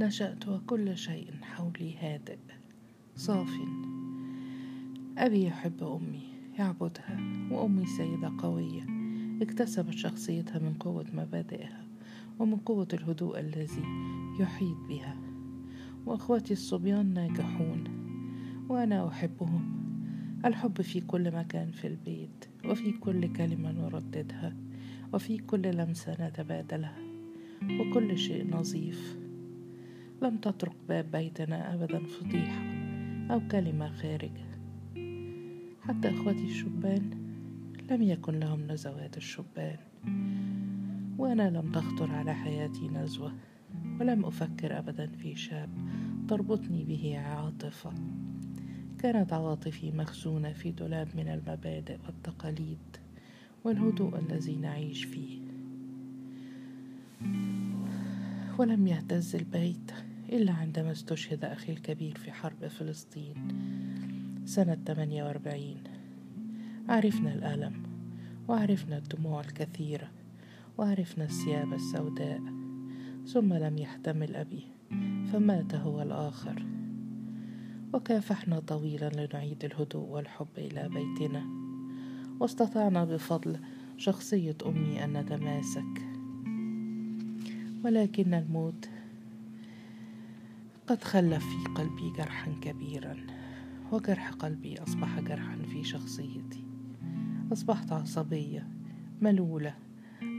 نشأت وكل شيء حولي هادئ صاف. أبي يحب أمي يعبدها وأمي سيدة قوية. اكتسبت شخصيتها من قوة مبادئها ومن قوة الهدوء الذي يحيط بها. وأخواتي الصبيان ناجحون وأنا أحبهم. الحب في كل مكان في البيت وفي كل كلمة نرددها وفي كل لمسة نتبادلها. وكل شيء نظيف لم تطرق باب بيتنا أبدا فضيحة أو كلمة خارجة. حتى إخوتي الشبان لم يكن لهم نزوات الشبان وأنا لم تخطر على حياتي نزوة ولم أفكر أبدا في شاب تربطني به عاطفة. كانت عواطفي مخزونة في دولاب من المبادئ والتقاليد والهدوء الذي نعيش فيه. ولم يهتز البيت. إلا عندما استشهد أخي الكبير في حرب فلسطين سنة 48 عرفنا الألم وعرفنا الدموع الكثيرة وعرفنا الثياب السوداء. ثم لم يحتمل أبي فمات هو الآخر. وكافحنا طويلا لنعيد الهدوء والحب إلى بيتنا. واستطعنا بفضل شخصية أمي أن نتماسك. ولكن الموت قد خلف في قلبي جرحا كبيرا وجرح قلبي أصبح جرحا في شخصيتي. أصبحت عصبية ملولة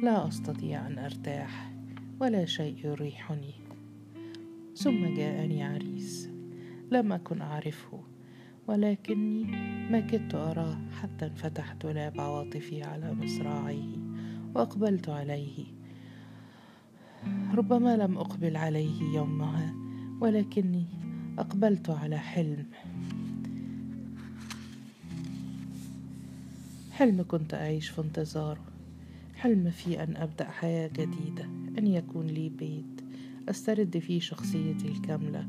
لا أستطيع أن أرتاح ولا شيء يريحني. ثم جاءني عريس لم أكن أعرفه ولكني ما كدت أراه حتى انفتح دولاب عواطفي على مصراعيه وأقبلت عليه. ربما لم أقبل عليه يومها. ولكني أقبلت على حلم. حلم كنت أعيش في انتظاره حلم في أن أبدأ حياة جديدة أن يكون لي بيت. أسترد فيه شخصيتي الكاملة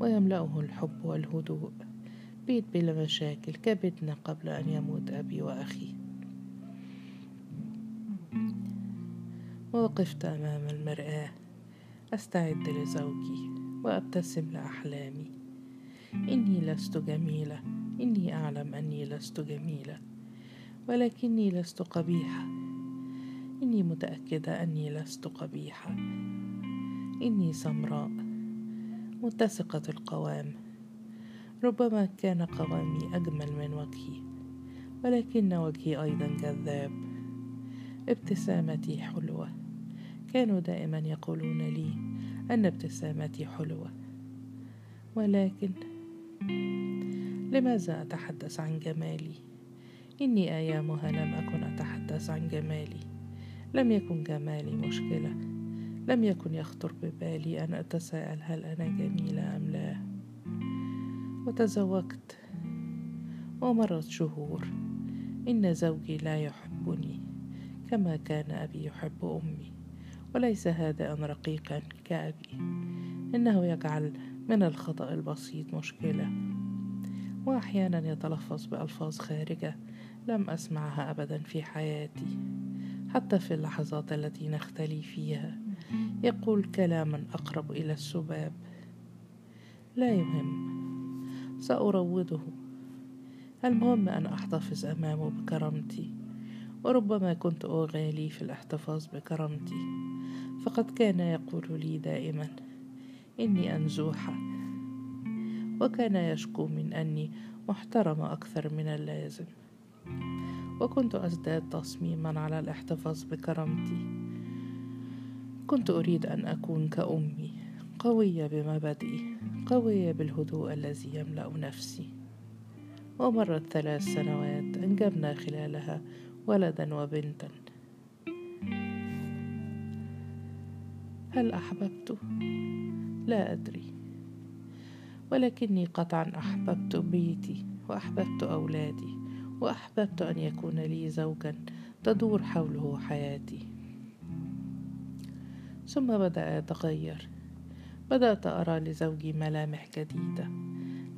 ويملأه الحب والهدوء. بيت بلا مشاكل كبتنا قبل أن يموت أبي وأخي. ووقفت أمام المرآة. أستعد لزوجي. وأبتسم لأحلامي. إني لست جميلة. إني أعلم أني لست جميلة. ولكني لست قبيحة. إني متأكدة أني لست قبيحة. إني سمراء. متسقة القوام. ربما كان قوامي أجمل من وجهي. ولكن وجهي أيضا جذاب ابتسامتي حلوة. كانوا دائما يقولون لي أن ابتسامتي حلوة. ولكن لماذا أتحدث عن جمالي؟ إني أيامها لم أكن أتحدث عن جمالي. لم يكن جمالي مشكلة. لم يكن يخطر ببالي أن أتساءل هل أنا جميلة أم لا. وتزوجت ومرت شهور. إن زوجي لا يحبني كما كان أبي يحب أمي. وليس هادئا رقيقا كأبي. إنه يجعل من الخطأ البسيط مشكلة. وأحيانا يتلفظ بألفاظ خارجة لم أسمعها أبدا في حياتي حتى في اللحظات التي نختلي فيها. يقول كلاما أقرب إلى السباب. لا يهم. سأروضه المهم أن أحتفظ أمامه بكرامتي. وربما كنت أغالي في الاحتفاظ بكرامتي. فقد كان يقول لي دائما إني أنزوحة وكان يشكو من أني محترمة أكثر من اللازم. وكنت أزداد تصميما على الاحتفاظ بكرامتي. كنت أريد أن أكون كأمي قوية بمبادئي قوية بالهدوء الذي يملأ نفسي. ومرت ثلاث سنوات أنجبنا خلالها ولدا وبنتا. هل أحببته؟ لا أدري. ولكني قطعا أحببت بيتي وأحببت أولادي وأحببت أن يكون لي زوجا تدور حوله حياتي. ثم بدأ يتغير. بدأت أرى لزوجي ملامح جديدة.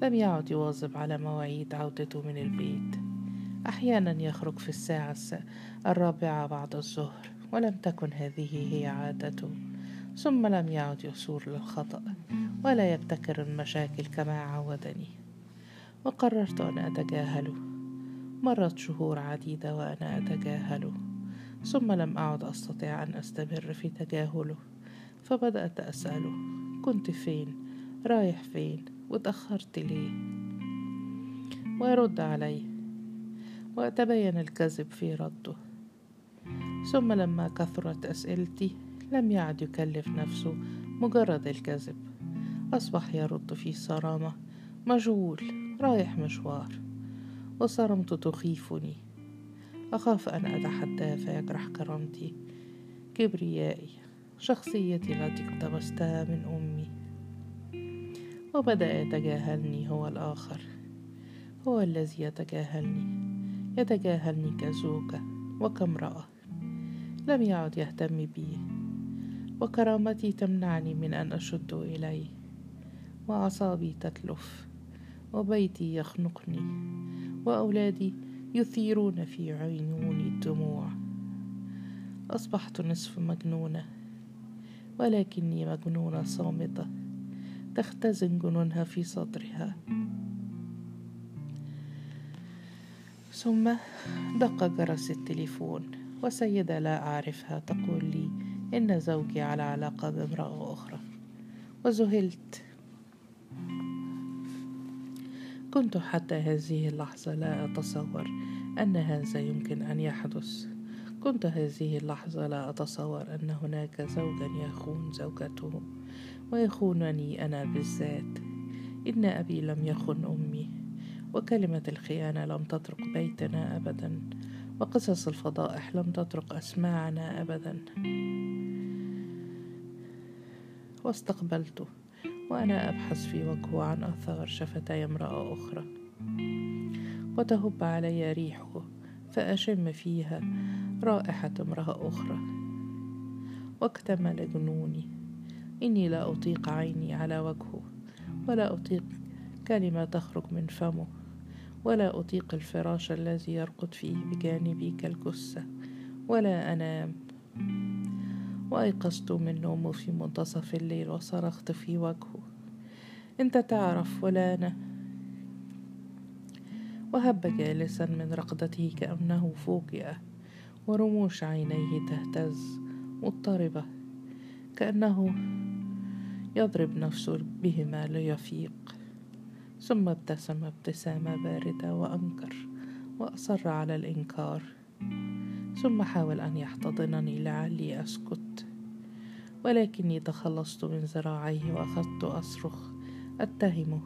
لم يعد يواظب على مواعيد عودته من البيت. أحيانا يخرج في الساعة الرابعة بعد الظهر ولم تكن هذه هي عادته. ثم لم يعد يثور للخطأ ولا يبتكر المشاكل كما عودني. وقررت أن أتجاهله. مرت شهور عديدة وأنا أتجاهله. ثم لم أعد أستطيع أن أستمر في تجاهله. فبدأت أسأله كنت فين؟ رايح فين؟ وتأخرت ليه؟ ويرد علي وأتبين الكذب في رده. ثم لما كثرت أسئلتي لم يعد يكلف نفسه مجرد الكذب. أصبح يرد في صرامة مشغول رايح مشوار. وصرمت تخيفني. أخاف أن أتحدى فيجرح كرامتي. كبريائي شخصيتي التي اقتبستها من أمي. وبدأ يتجاهلني هو الآخر. هو الذي يتجاهلني. يتجاهلني كزوجة وكامرأة لم يعد يهتم بي وكرامتي تمنعني من أن أشد إليه وأعصابي تتلف وبيتي يخنقني وأولادي يثيرون في عيوني الدموع. أصبحت نصف مجنونة ولكني مجنونة صامتة تختزن جنونها في صدرها. ثم دق جرس التليفون وسيدة لا أعرفها تقول لي إن زوجي على علاقة بامرأة أخرى. وذهلت كنت حتى هذه اللحظة لا أتصور أن هذا يمكن أن يحدث. كنت هذه اللحظة لا أتصور أن هناك زوجا يخون زوجته ويخونني أنا بالذات. إن أبي لم يخن أمي. وكلمة الخيانة لم تطرق بيتنا أبدا وقصص الفضائح لم تطرق أسماعنا أبدا. واستقبلته وأنا أبحث في وجهه عن آثار شفتي امرأة أخرى. وتهب علي ريحه فأشم فيها رائحة امرأة أخرى. واكتمل جنوني إني لا أطيق عيني على وجهه ولا أطيق كلمة تخرج من فمه. ولا أطيق الفراش الذي يرقد فيه بجانبي كالجثة ولا أنام وأيقظت من نومه في منتصف الليل وصرخت في وجهه. أنت تعرف ولا أنا. وهب جالسا من رقدته كأنه فوجئ ورموش عينيه تهتز مضطربة كأنه يضرب نفسه بهما ليفيق. ثم ابتسم ابتسامة باردة وأنكر وأصر على الإنكار. ثم حاول أن يحتضنني لعلي أسكت. ولكني تخلصت من ذراعيه وأخذت أصرخ أتهمه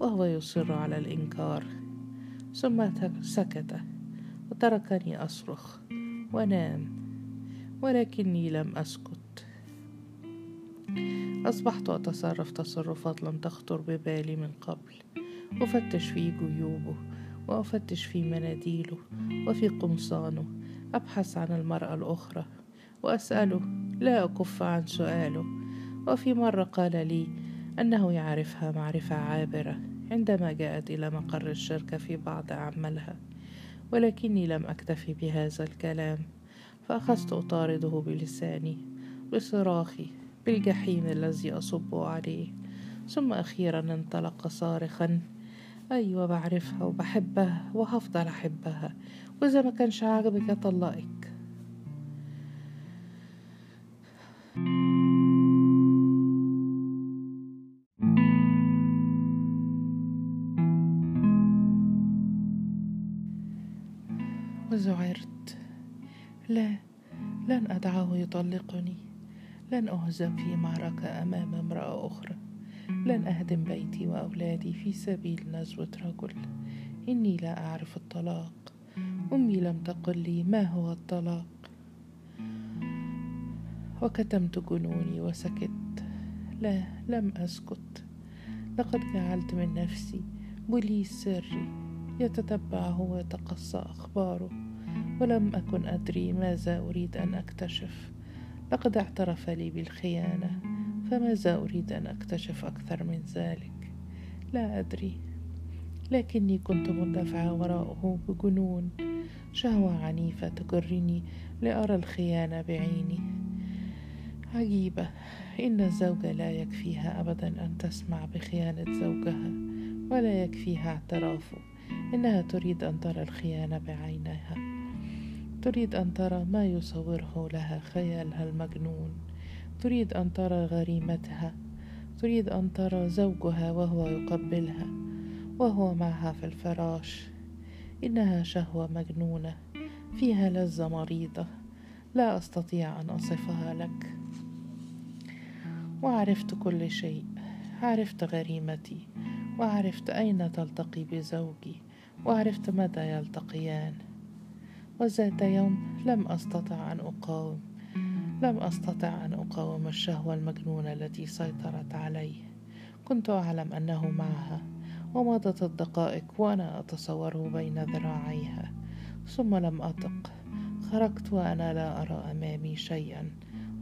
وهو يصر على الإنكار. ثم سكت وتركني أصرخ ونام ولكني لم أسكت. أصبحت أتصرف تصرفات لم تخطر ببالي من قبل. أفتش في جيوبه وأفتش في مناديله وفي قمصانه أبحث عن المرأة الأخرى وأسأله لا أكف عن سؤاله. وفي مرة قال لي أنه يعرفها معرفة عابرة عندما جاءت إلى مقر الشركة في بعض أعمالها ولكني لم أكتفي بهذا الكلام فأخذت أطارده بلساني بصراخي بالجحيم الذي أصب عليه. ثم أخيرا انطلق صارخا أيوة بعرفها وبحبها وهفضل أحبها وإذا ما كانش عاجبك أطلقك وذعرت لا لن أدعه يطلقني لن أهزم في معركة أمام امرأة أخرى. لن أهدم بيتي وأولادي في سبيل نزوة رجل. إني لا أعرف الطلاق. أمي لم تقل لي ما هو الطلاق. وكتمت جنوني وسكت. لا لم أسكت. لقد جعلت من نفسي بوليس سري يتتبعه ويتقصى أخباره. ولم أكن أدري ماذا أريد أن أكتشف. لقد اعترف لي بالخيانة. فماذا أريد أن أكتشف أكثر من ذلك؟ لا أدري. لكني كنت مندفعة وراءه بجنون. شهوة عنيفة تجرني لأرى الخيانة بعيني. عجيبة. إن الزوجة لا يكفيها أبدا أن تسمع بخيانة زوجها ولا يكفيها اعترافه إنها تريد أن ترى الخيانة بعينها. تريد أن ترى ما يصوره لها خيالها المجنون. تريد أن ترى غريمتها تريد أن ترى زوجها وهو يقبلها وهو معها في الفراش. إنها شهوة مجنونة فيها لذة مريضة. لا أستطيع أن أصفها لك. وعرفت كل شيء عرفت غريمتي وعرفت أين تلتقي بزوجي وعرفت متى يلتقيان. وذات يوم لم أستطع أن أقاوم. لم أستطع أن أقاوم الشهوة المجنونة التي سيطرت علي. كنت أعلم أنه معها ومضت الدقائق وأنا أتصوره بين ذراعيها. ثم لم أطق. خرجت وأنا لا أرى أمامي شيئا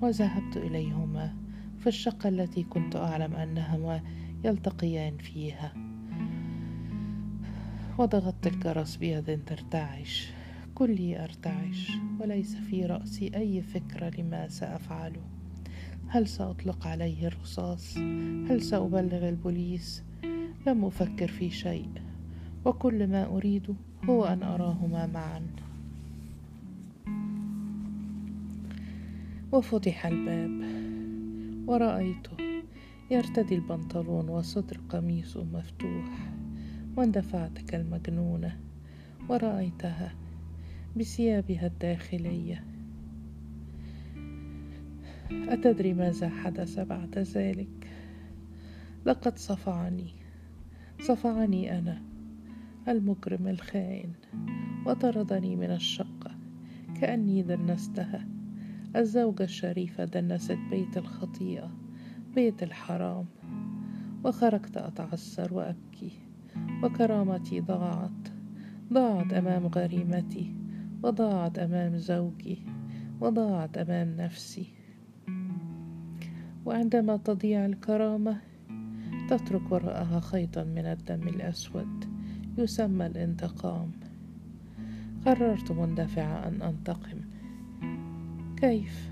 وذهبت إليهما. في الشقة التي كنت أعلم أنهما يلتقيان فيها. وضغطت الجرس بيد ترتعش. كلي أرتعش وليس في رأسي أي فكرة لما سأفعله. هل سأطلق عليه الرصاص؟ هل سأبلغ البوليس؟ لم أفكر في شيء وكل ما أريد هو أن أراهما معا. وفتح الباب ورأيته يرتدي البنطلون وصدر قميصه مفتوح واندفعت كالمجنونة ورأيتها بثيابها الداخلية. أتدري ماذا حدث بعد ذلك؟ لقد صفعني. صفعني أنا المجرم الخائن وطردني من الشقة كأني دنستها. الزوجة الشريفة دنست بيت الخطيئة بيت الحرام. وخرجت أتعثر وأبكي. وكرامتي ضاعت. ضاعت أمام غريمتي. وضاعت أمام زوجي وضاعت أمام نفسي. وعندما تضيع الكرامة تترك وراءها خيطا من الدم الأسود يسمى الانتقام. قررت مندفعة أن أنتقم. كيف؟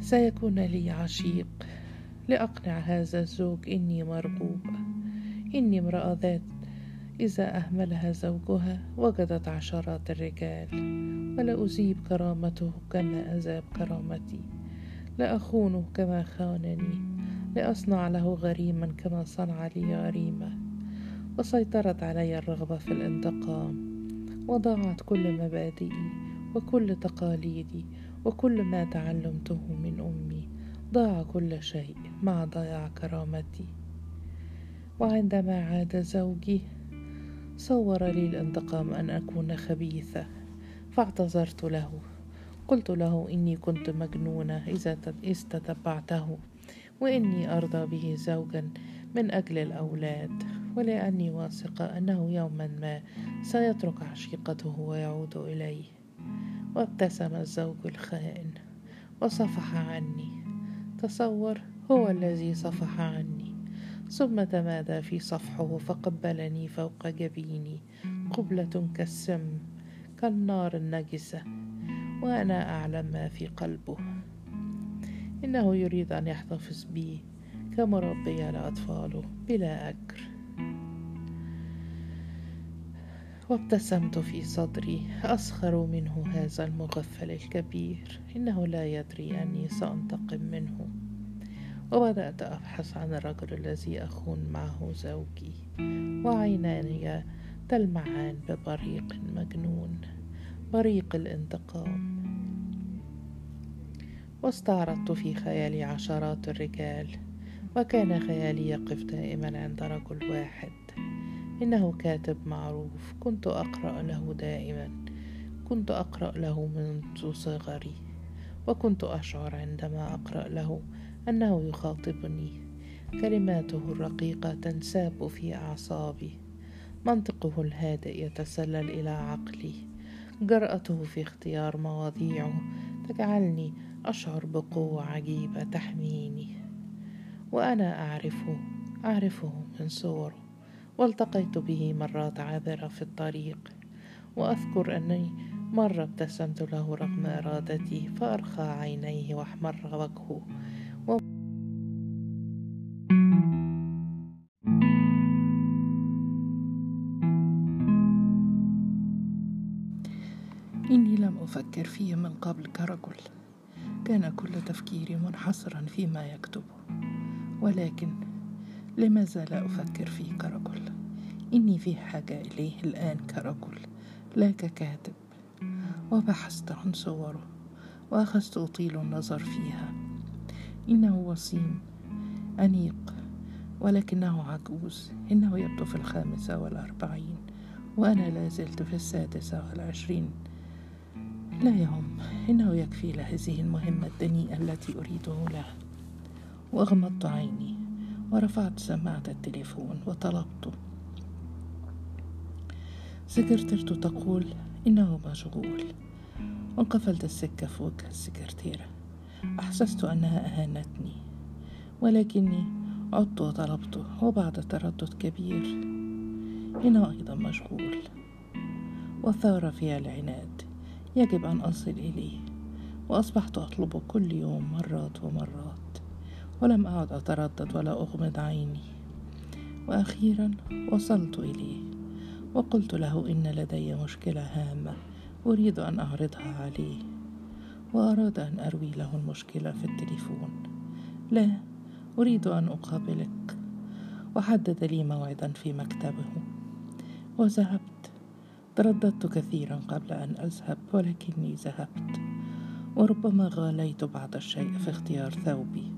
سيكون لي عشيق. لأقنع هذا الزوج إني مرغوبة إني امرأة ذات إذا أهملها زوجها وجدت عشرات الرجال ولا أذيب كرامته كما أذاب كرامتي لأخونه كما خانني لأصنع له غريما كما صنع لي غريمة وسيطرت علي الرغبة في الانتقام وضاعت كل مبادئي وكل تقاليدي وكل ما تعلمته من أمي ضاع كل شيء مع ضياع كرامتي. وعندما عاد زوجي صور لي الانتقام أن أكون خبيثة فاعتذرت له. قلت له إني كنت مجنونة إذا تتبعته وإني أرضى به زوجا من أجل الأولاد ولأني واثقة أنه يوما ما سيترك عشيقته ويعود إلي وابتسم الزوج الخائن وصفح عني. تصور هو الذي صفح عني. ثم تمادى في صفحه فقبلني فوق جبيني قبلة كالسم كالنار النجسة وأنا أعلم ما في قلبه. إنه يريد أن يحتفظ بي كمربي لأطفاله بلا أجر وابتسمت في صدري أسخر منه هذا المغفل الكبير. إنه لا يدري أني سأنتقم منه. وبدأت أبحث عن الرجل الذي أخون معه زوجي وعيناي تلمعان ببريق مجنون بريق الانتقام. واستعرضت في خيالي عشرات الرجال وكان خيالي يقف دائما عند رجل واحد. إنه كاتب معروف كنت أقرأ له دائما كنت أقرأ له منذ صغري وكنت أشعر عندما أقرأ له أنه يخاطبني. كلماته الرقيقة تنساب في أعصابي. منطقه الهادئ يتسلل إلى عقلي. جرأته في اختيار مواضيعه. تجعلني أشعر بقوة عجيبة تحميني. وأنا أعرفه أعرفه من صوره والتقيت به مرات عابرة في الطريق. وأذكر أني مرة ابتسمت له رغم إرادتي فأرخى عينيه وأحمر وجهه. لم أفكر فيه من قبل كرجل كان كل تفكيري منحصرا فيما يكتبه. ولكن لماذا لا أفكر فيه كرجل إني في حاجة إليه الآن كرجل لا ككاتب وبحثت عن صوره. وأخذت أطيل النظر فيها. إنه وسيم أنيق. ولكنه عجوز. إنه يبدو في الخامسة والأربعين. وأنا لا زلت في السادسة والعشرين. لا يهم إنه يكفي لهذه المهمة الدنيئة التي أريده له. وأغمضت عيني ورفعت سماعة التليفون وطلبته سكرتيرته تقول إنه مشغول. وانقفلت السكة في وجه السكرتيرة. أحسست أنها أهانتني. ولكني عدت وطلبته وبعد تردد كبير. هنا أيضا مشغول. وثار فيها العناد. يجب أن أصل إليه وأصبحت أطلبه كل يوم مرات ومرات ولم أعد أتردد ولا أغمض عيني. وأخيرا وصلت إليه وقلت له إن لدي مشكلة هامة أريد أن أعرضها عليه وأراد أن أروي له المشكلة في التليفون. لا أريد أن أقابلك وحدد لي موعدا في مكتبه. وذهبت. ترددت كثيرا قبل أن أذهب ولكني ذهبت. وربما غاليت بعض الشيء في اختيار ثوبي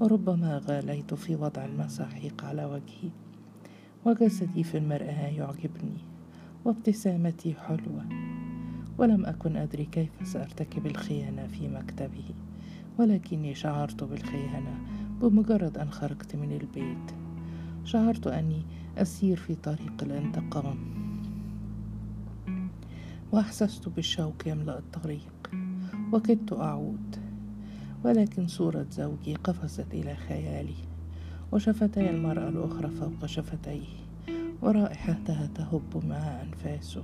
وربما غاليت في وضع المساحيق على وجهي. وجسدي في المرآة يعجبني وابتسامتي حلوة. ولم أكن أدري كيف سأرتكب الخيانة في مكتبه ولكني شعرت بالخيانة بمجرد أن خرجت من البيت. شعرت أني أسير في طريق الانتقام. وأحسست بالشوق يملأ الطريق وكدت أعود ولكن صورة زوجي قفزت إلى خيالي وشفتي المرأة الأخرى فوق شفتيه ورائحتها تهب مع أنفاسه.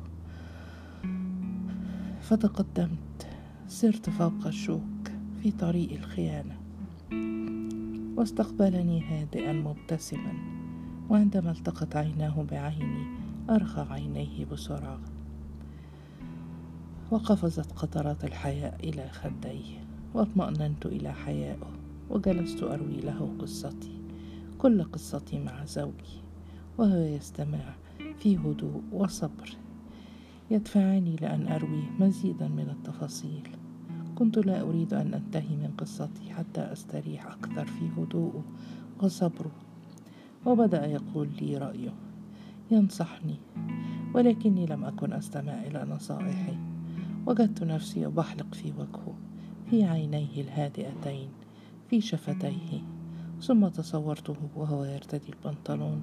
فتقدمت سرت فوق الشوك في طريق الخيانة واستقبلني هادئا مبتسما وعندما التقت عيناه بعيني أرخى عينيه بسرعة. وقفزت قطرات الحياء إلى خديه واطمأننت إلى حيائه وجلست أروي له قصتي كل قصتي مع زوجي وهو يستمع في هدوء وصبر. يدفعني لأن أروي مزيدا من التفاصيل. كنت لا أريد أن أنتهي من قصتي حتى أستريح أكثر في هدوءه وصبره. وبدأ يقول لي رأيه. ينصحني ولكني لم أكن أستمع إلى نصائحي. وجدت نفسي بحلق في وجهه في عينيه الهادئتين في شفتيه. ثم تصورته وهو يرتدي البنطلون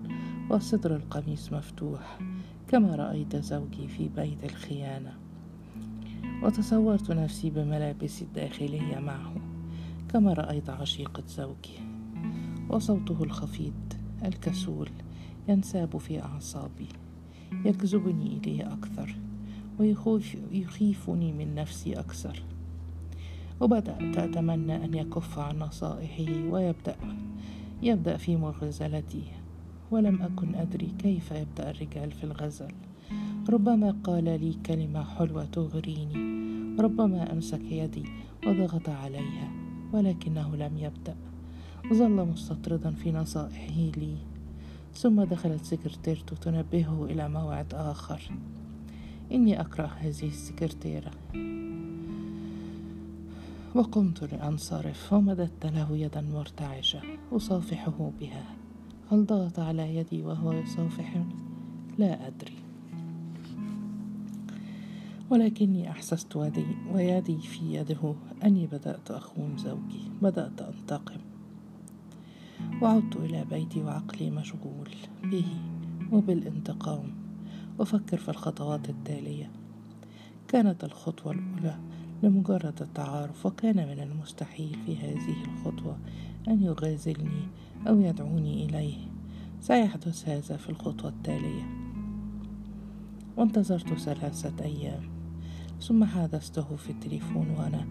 وصدر القميص مفتوح كما رأيت زوجي في بيت الخيانة. وتصورت نفسي بملابسي الداخلية معه كما رأيت عشيقة زوجي. وصوته الخفيض الكسول ينساب في أعصابي يجذبني إليه أكثر. ويخيفني من نفسي أكثر. وبدأت أتمنى أن يكف عن نصائحه ويبدأ يبدأ في مغازلتي ولم أكن أدري كيف يبدأ الرجال في الغزل. ربما قال لي كلمة حلوة تغريني. ربما أمسك يدي وضغط عليها ولكنه لم يبدأ. ظل مستطردا في نصائحه لي. ثم دخلت سكرتيرته تنبهه إلى موعد آخر. إني أكره هذه السكرتيرة. وقمت لأنصرف ومددت له يدا مرتعشة أصافحه بها. هل ضغط على يدي وهو يصافحني لا أدري. ولكني أحسست ودي ويدي في يده أني بدأت أخون زوجي بدأت أنتقم. وعدت إلى بيتي وعقلي مشغول به وبالانتقام أفكر في الخطوات التالية. كانت الخطوة الأولى لمجرد التعارف وكان من المستحيل في هذه الخطوة أن يغازلني أو يدعوني إليه. سيحدث هذا في الخطوة التالية. وانتظرت ثلاثة أيام. ثم حادثته في التليفون وأنا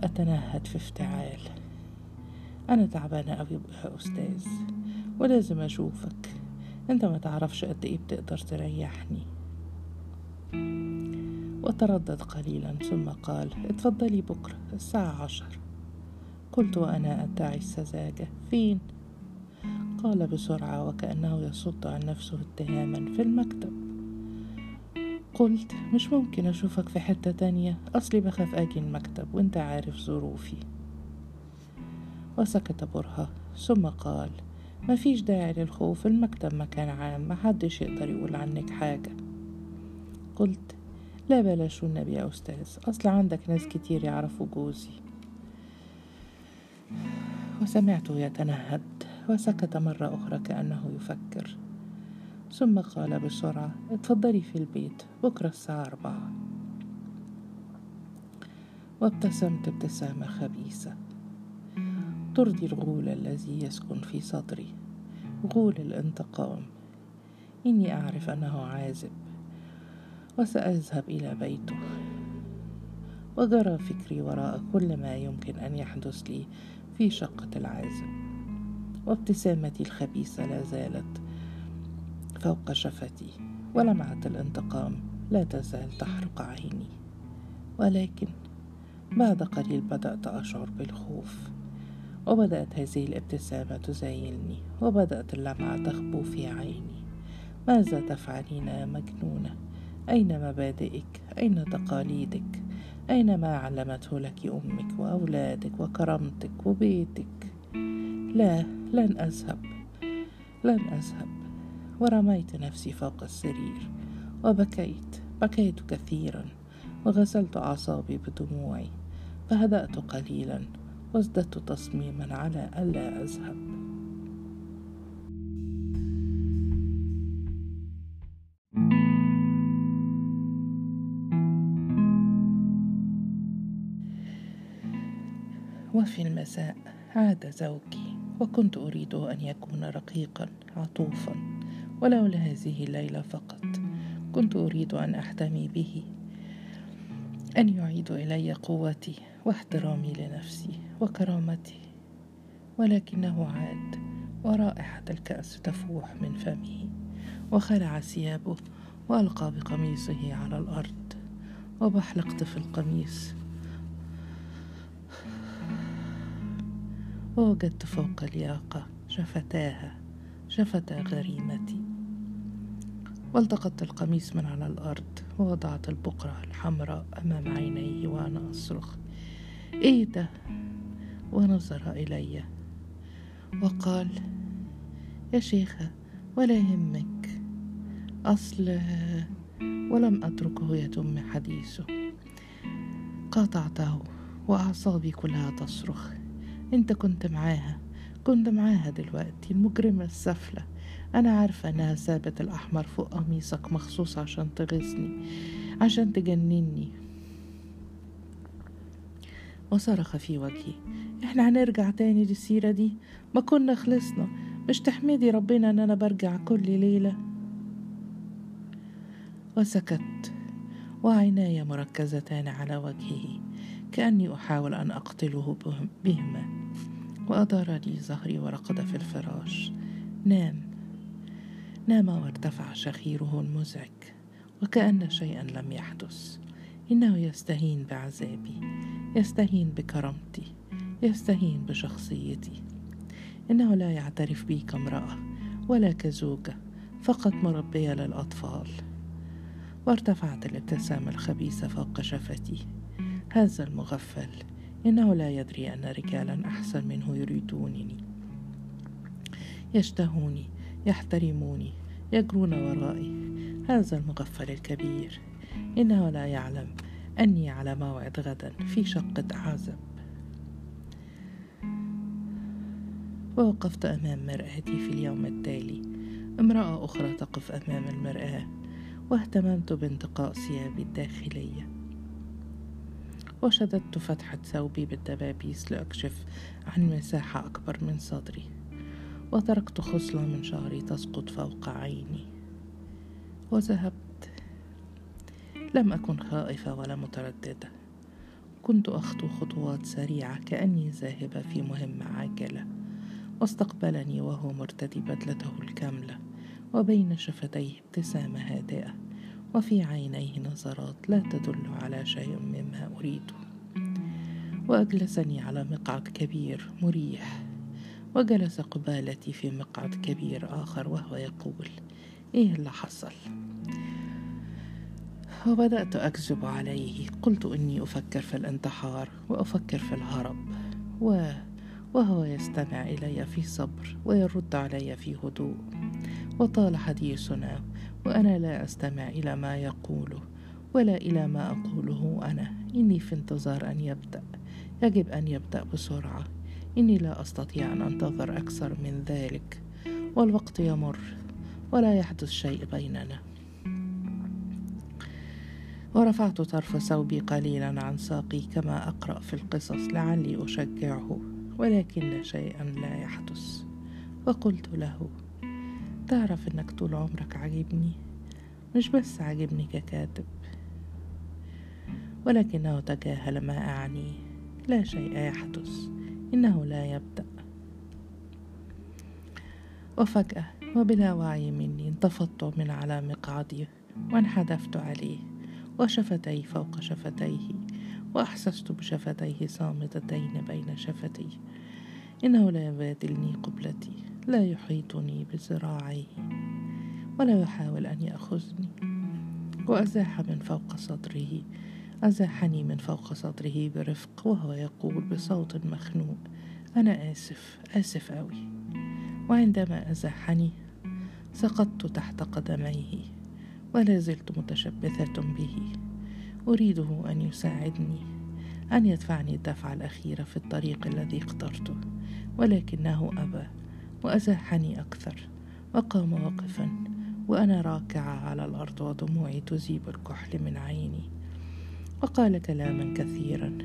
أتنهد في افتعال. أنا تعبانة أوي يا أستاذ ولازم أشوفك. أنت ما تعرفش قد إيه بتقدر تريحني. وتردد قليلا ثم قال اتفضلي بكرة الساعة عشر. قلت وأنا أدعي السذاجة. فين؟ قال بسرعة وكأنه يصد عن نفسه اتهاما في المكتب. قلت مش ممكن أشوفك في حتة تانية. أصلي بخاف أجي المكتب وأنت عارف ظروفي. وسكت برهة ثم قال مفيش داعي للخوف المكتب مكان عام محدش يقدر يقول عنك حاجة. قلت لا بلاش النبي يا أستاذ أصل عندك ناس كتير يعرفوا جوزي. وسمعته يتنهد وسكت مرة أخرى كأنه يفكر. ثم قال بسرعة اتفضلي في البيت بكرة الساعة أربعة. وابتسمت ابتسامة خبيثة. ترضي الغول الذي يسكن في صدري. غول الانتقام. إني أعرف أنه عازب وسأذهب إلى بيته. وجرى فكري وراء كل ما يمكن أن يحدث لي في شقة العازب. وابتسامتي الخبيثة لا زالت فوق شفتي ولمعة الانتقام لا تزال تحرق عيني. ولكن بعد قليل بدأت أشعر بالخوف. وبدأت هذه الابتسامة تزايلني وبدأت اللمعة تخبو في عيني. ماذا تفعلين يا مجنونة؟ أين مبادئك؟ أين تقاليدك؟ أين ما علمته لك أمك وأولادك وكرامتك وبيتك؟ لا لن أذهب. لن أذهب. ورميت نفسي فوق السرير. وبكيت. بكيت كثيرا. وغسلت أعصابي بدموعي. فهدأت قليلا. وازددت تصميما على ألا أذهب. وفي المساء عاد زوجي وكنت أريد أن يكون رقيقا عطوفا ولو لهذه الليلة فقط. كنت أريد أن أحتمي به أن يعيد إلي قوتي واحترامي لنفسي. وكرامتي ولكنه عاد ورائحة الكأس تفوح من فمه وخلع ثيابه وألقى بقميصه على الأرض وبحلقت في القميص. ووجدت فوق الياقة شفتاها شفتا غريمتي. والتقطت القميص من على الأرض ووضعت البقرة الحمراء أمام عينيه وأنا أصرخ. إيه ده؟ ونظر إلي وقال يا شيخة ولا يهمك. أصل ولم أتركه يتم حديثه. قاطعته وأعصابي كلها تصرخ. أنت كنت معاها كنت معاها دلوقتي المجرمة السفلة. أنا عارفة إنها سابت الأحمر فوق قميصك مخصوص عشان تغيظني عشان تجنني. وصرخ في وجهي. إحنا هنرجع تاني للسيرة دي؟ ما كنا خلصنا. مش تحمدي ربنا إن أنا برجع كل ليلة؟ وسكت. وعيناي مركزتان على وجهه كأني أحاول أن أقتله بهما. وأدار لي ظهري ورقد في الفراش. نام. نام وارتفع شخيره المزعج وكأن شيئا لم يحدث. إنه يستهين بعذابي يستهين بكرامتي يستهين بشخصيتي. إنه لا يعترف بي كامرأة ولا كزوجة فقط مربية للأطفال. وارتفعت الابتسامة الخبيثة فوق شفتي. هذا المغفل. إنه لا يدري أن رجالا أحسن منه يريدونني. يشتهوني يحترموني يجرون ورائي. هذا المغفل الكبير. إنه لا يعلم أني على موعد غدا في شقة عزب ووقفت أمام مرآتي في اليوم التالي. امرأة أخرى تقف أمام المرآة واهتممت بانتقاء ثيابي الداخلية. وشددت فتحة ثوبي بالدبابيس لأكشف عن مساحة أكبر من صدري. وتركت خصلة من شعري تسقط فوق عيني. وذهبت لم أكن خائفة ولا مترددة. كنت أخطو خطوات سريعة كأني ذاهبة في مهمة عاجلة. واستقبلني وهو مرتدي بدلته الكاملة وبين شفتيه ابتسامة هادئة وفي عينيه نظرات لا تدل على شيء مما أريده وأجلسني على مقعد كبير مريح وجلس قبالتي في مقعد كبير آخر وهو يقول إيه اللي حصل؟ وبدأت أكذب عليه. قلت إني أفكر في الانتحار وأفكر في الهرب و... وهو يستمع إلي في صبر ويرد علي في هدوء. وطال حديثنا وأنا لا أستمع إلى ما يقوله ولا إلى ما أقوله أنا. إني في انتظار أن يبدأ. يجب أن يبدأ بسرعة. إني لا أستطيع أن أنتظر أكثر من ذلك. والوقت يمر ولا يحدث شيء بيننا. ورفعت طرف ثوبي قليلا عن ساقي كما أقرأ في القصص لعلي أشجعه ولكن شيئا لا يحدث. وقلت له تعرف إنك طول عمرك عاجبني؟ مش بس عاجبني ككاتب ولكنه تجاهل ما أعني. لا شيء يحدث إنه لا يبدأ. وفجأة وبلا وعي مني انتفضت من على مقعدي وانحدفت عليه. وشفتي فوق شفتيه وأحسست بشفتيه صامتتين بين شفتي إنه لا يبادلني قبلتي لا يحيطني بذراعيه ولا يحاول أن يأخذني. وأزاح من فوق صدره أزاحني من فوق صدره برفق وهو يقول بصوت مخنوق أنا آسف آسف أوي. وعندما أزاحني سقطت تحت قدميه. ولا زلت متشبثة به. أريده أن يساعدني أن يدفعني الدفعة الأخيرة في الطريق الذي اخترته ولكنه أبى وأزاحني أكثر وقام واقفا وأنا راكعة على الأرض ودموعي تذيب الكحل من عيني. وقال كلاما كثيرا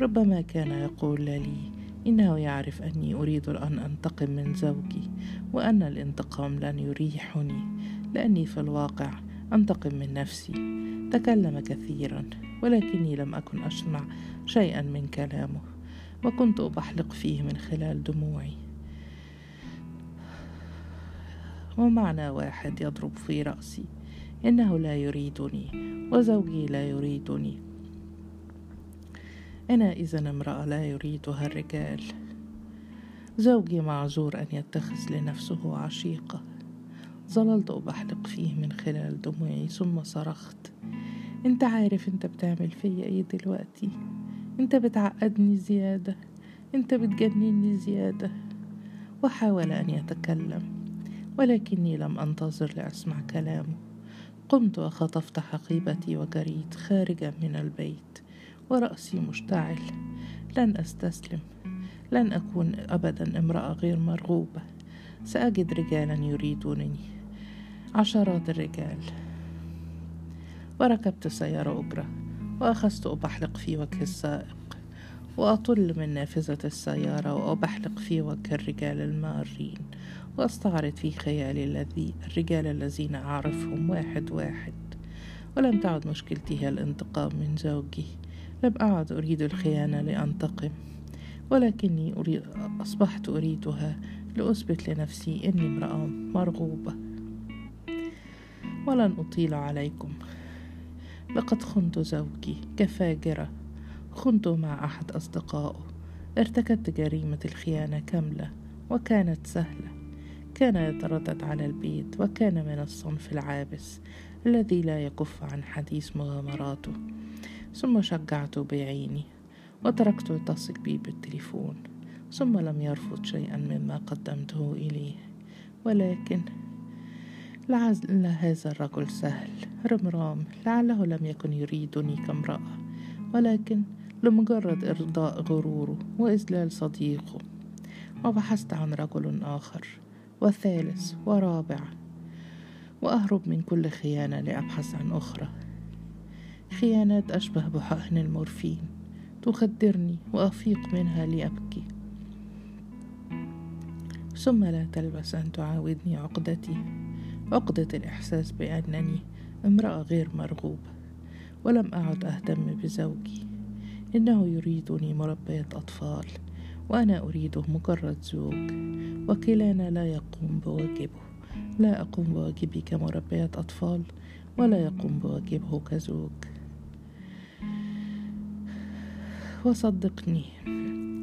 ربما كان يقول لي إنه يعرف أني أريد أن أنتقم من زوجي وأن الانتقام لن يريحني لأني في الواقع أنتقم من نفسي. تكلم كثيرا ولكني لم أكن أسمع شيئا من كلامه وكنت أبحلق فيه من خلال دموعي. ومعنى واحد يضرب في رأسي. إنه لا يريدني وزوجي لا يريدني. أنا إذا امرأة لا يريدها الرجال. زوجي معذور أن يتخذ لنفسه عشيقة. ظللت أبحلق فيه من خلال دموعي ثم صرخت. أنت عارف أنت بتعمل فيا إيه دلوقتي؟ أنت بتعقدني زيادة أنت بتجنني زيادة. وحاول أن يتكلم ولكني لم أنتظر لأسمع كلامه. قمت وخطفت حقيبتي وجريت خارجا من البيت ورأسي مشتعل. لن أستسلم لن أكون أبدا امرأة غير مرغوبة. سأجد رجالا يريدونني. عشرات الرجال. وركبت سيارة أجرة وأخذت أبحلق في وجه السائق وأطل من نافذة السيارة وأبحلق في وجه الرجال المارين وأستعرض في خيالي الذي الرجال الذين أعرفهم واحد واحد. ولم تعد مشكلتي هي الانتقام من زوجي. لم أعد أريد الخيانة لأنتقم. ولكني أصبحت أريدها لأثبت لنفسي إني امرأة مرغوبة. ولن أطيل عليكم. لقد خنت زوجي كفاجرة. خنت مع أحد أصدقائه. ارتكبت جريمة الخيانة كاملة وكانت سهلة. كان يتردد على البيت وكان من الصنف العابس الذي لا يكف عن حديث مغامراته. ثم شجعته بعيني وتركته يتصل بي بالتليفون. ثم لم يرفض شيئا مما قدمته إليه ولكن لعل هذا الرجل سهل. رمرام لعله لم يكن يريدني كامرأة ولكن لمجرد إرضاء غروره وإذلال صديقه وبحثت عن رجل آخر وثالث ورابع. وأهرب من كل خيانة لأبحث عن أخرى. خيانات أشبه بحقن المورفين تخدرني وأفيق منها لأبكي. ثم لا تلبس أن تعاودني عقدتي. عقدة الإحساس بأنني امرأة غير مرغوبة ولم أعد أهتم بزوجي. إنه يريدني مربية أطفال وأنا أريده مجرد زوج وكلانا لا يقوم بواجبه. لا أقوم بواجبي كمربية أطفال ولا يقوم بواجبه كزوج. وصدقني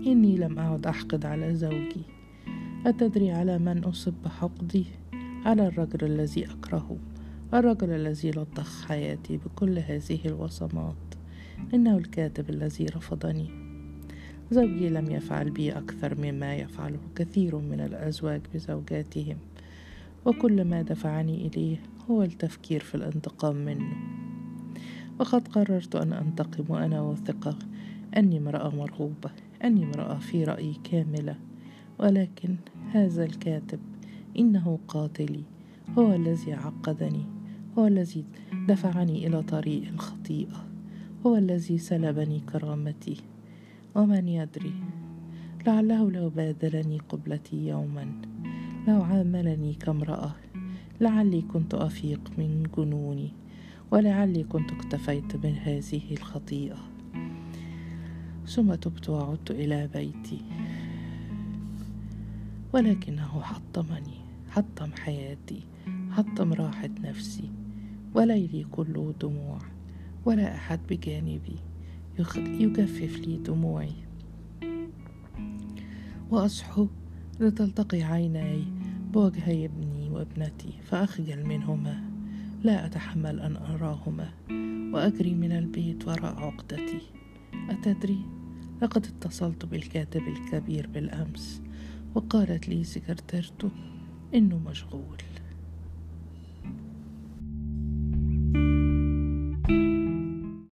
إني لم أعد أحقد على زوجي. أتدري على من أصب حقدي؟ على الرجل الذي أكرهه الرجل الذي لطخ حياتي بكل هذه الوصمات. إنه الكاتب الذي رفضني. زوجي لم يفعل بي أكثر مما يفعله كثير من الأزواج بزوجاتهم. وكل ما دفعني إليه هو التفكير في الانتقام منه. وقد قررت أن أنتقم وأنا واثقة أني امرأة مرغوبة. أني امرأة في رأيي كاملة. ولكن هذا الكاتب إنه قاتلي. هو الذي عقدني. هو الذي دفعني إلى طريق الخطيئة. هو الذي سلبني كرامتي. ومن يدري؟ لعله لو بادلني قبلتي يوما. لو عاملني كامرأة. لعلي كنت أفيق من جنوني. ولعلي كنت اكتفيت من هذه الخطيئة. ثم تبت وعدت إلى بيتي. ولكنه حطمني. حطم حياتي حطم راحة نفسي. وليلي كله دموع ولا أحد بجانبي يجفف لي دموعي. وأصحو لتلتقي عيناي. بوجهي ابني وابنتي فأخجل منهما. لا أتحمل أن أراهما وأجري من البيت وراء عقدتي. أتدري؟ لقد اتصلت بالكاتب الكبير بالأمس وقالت لي سكرتيرته إنه مشغول.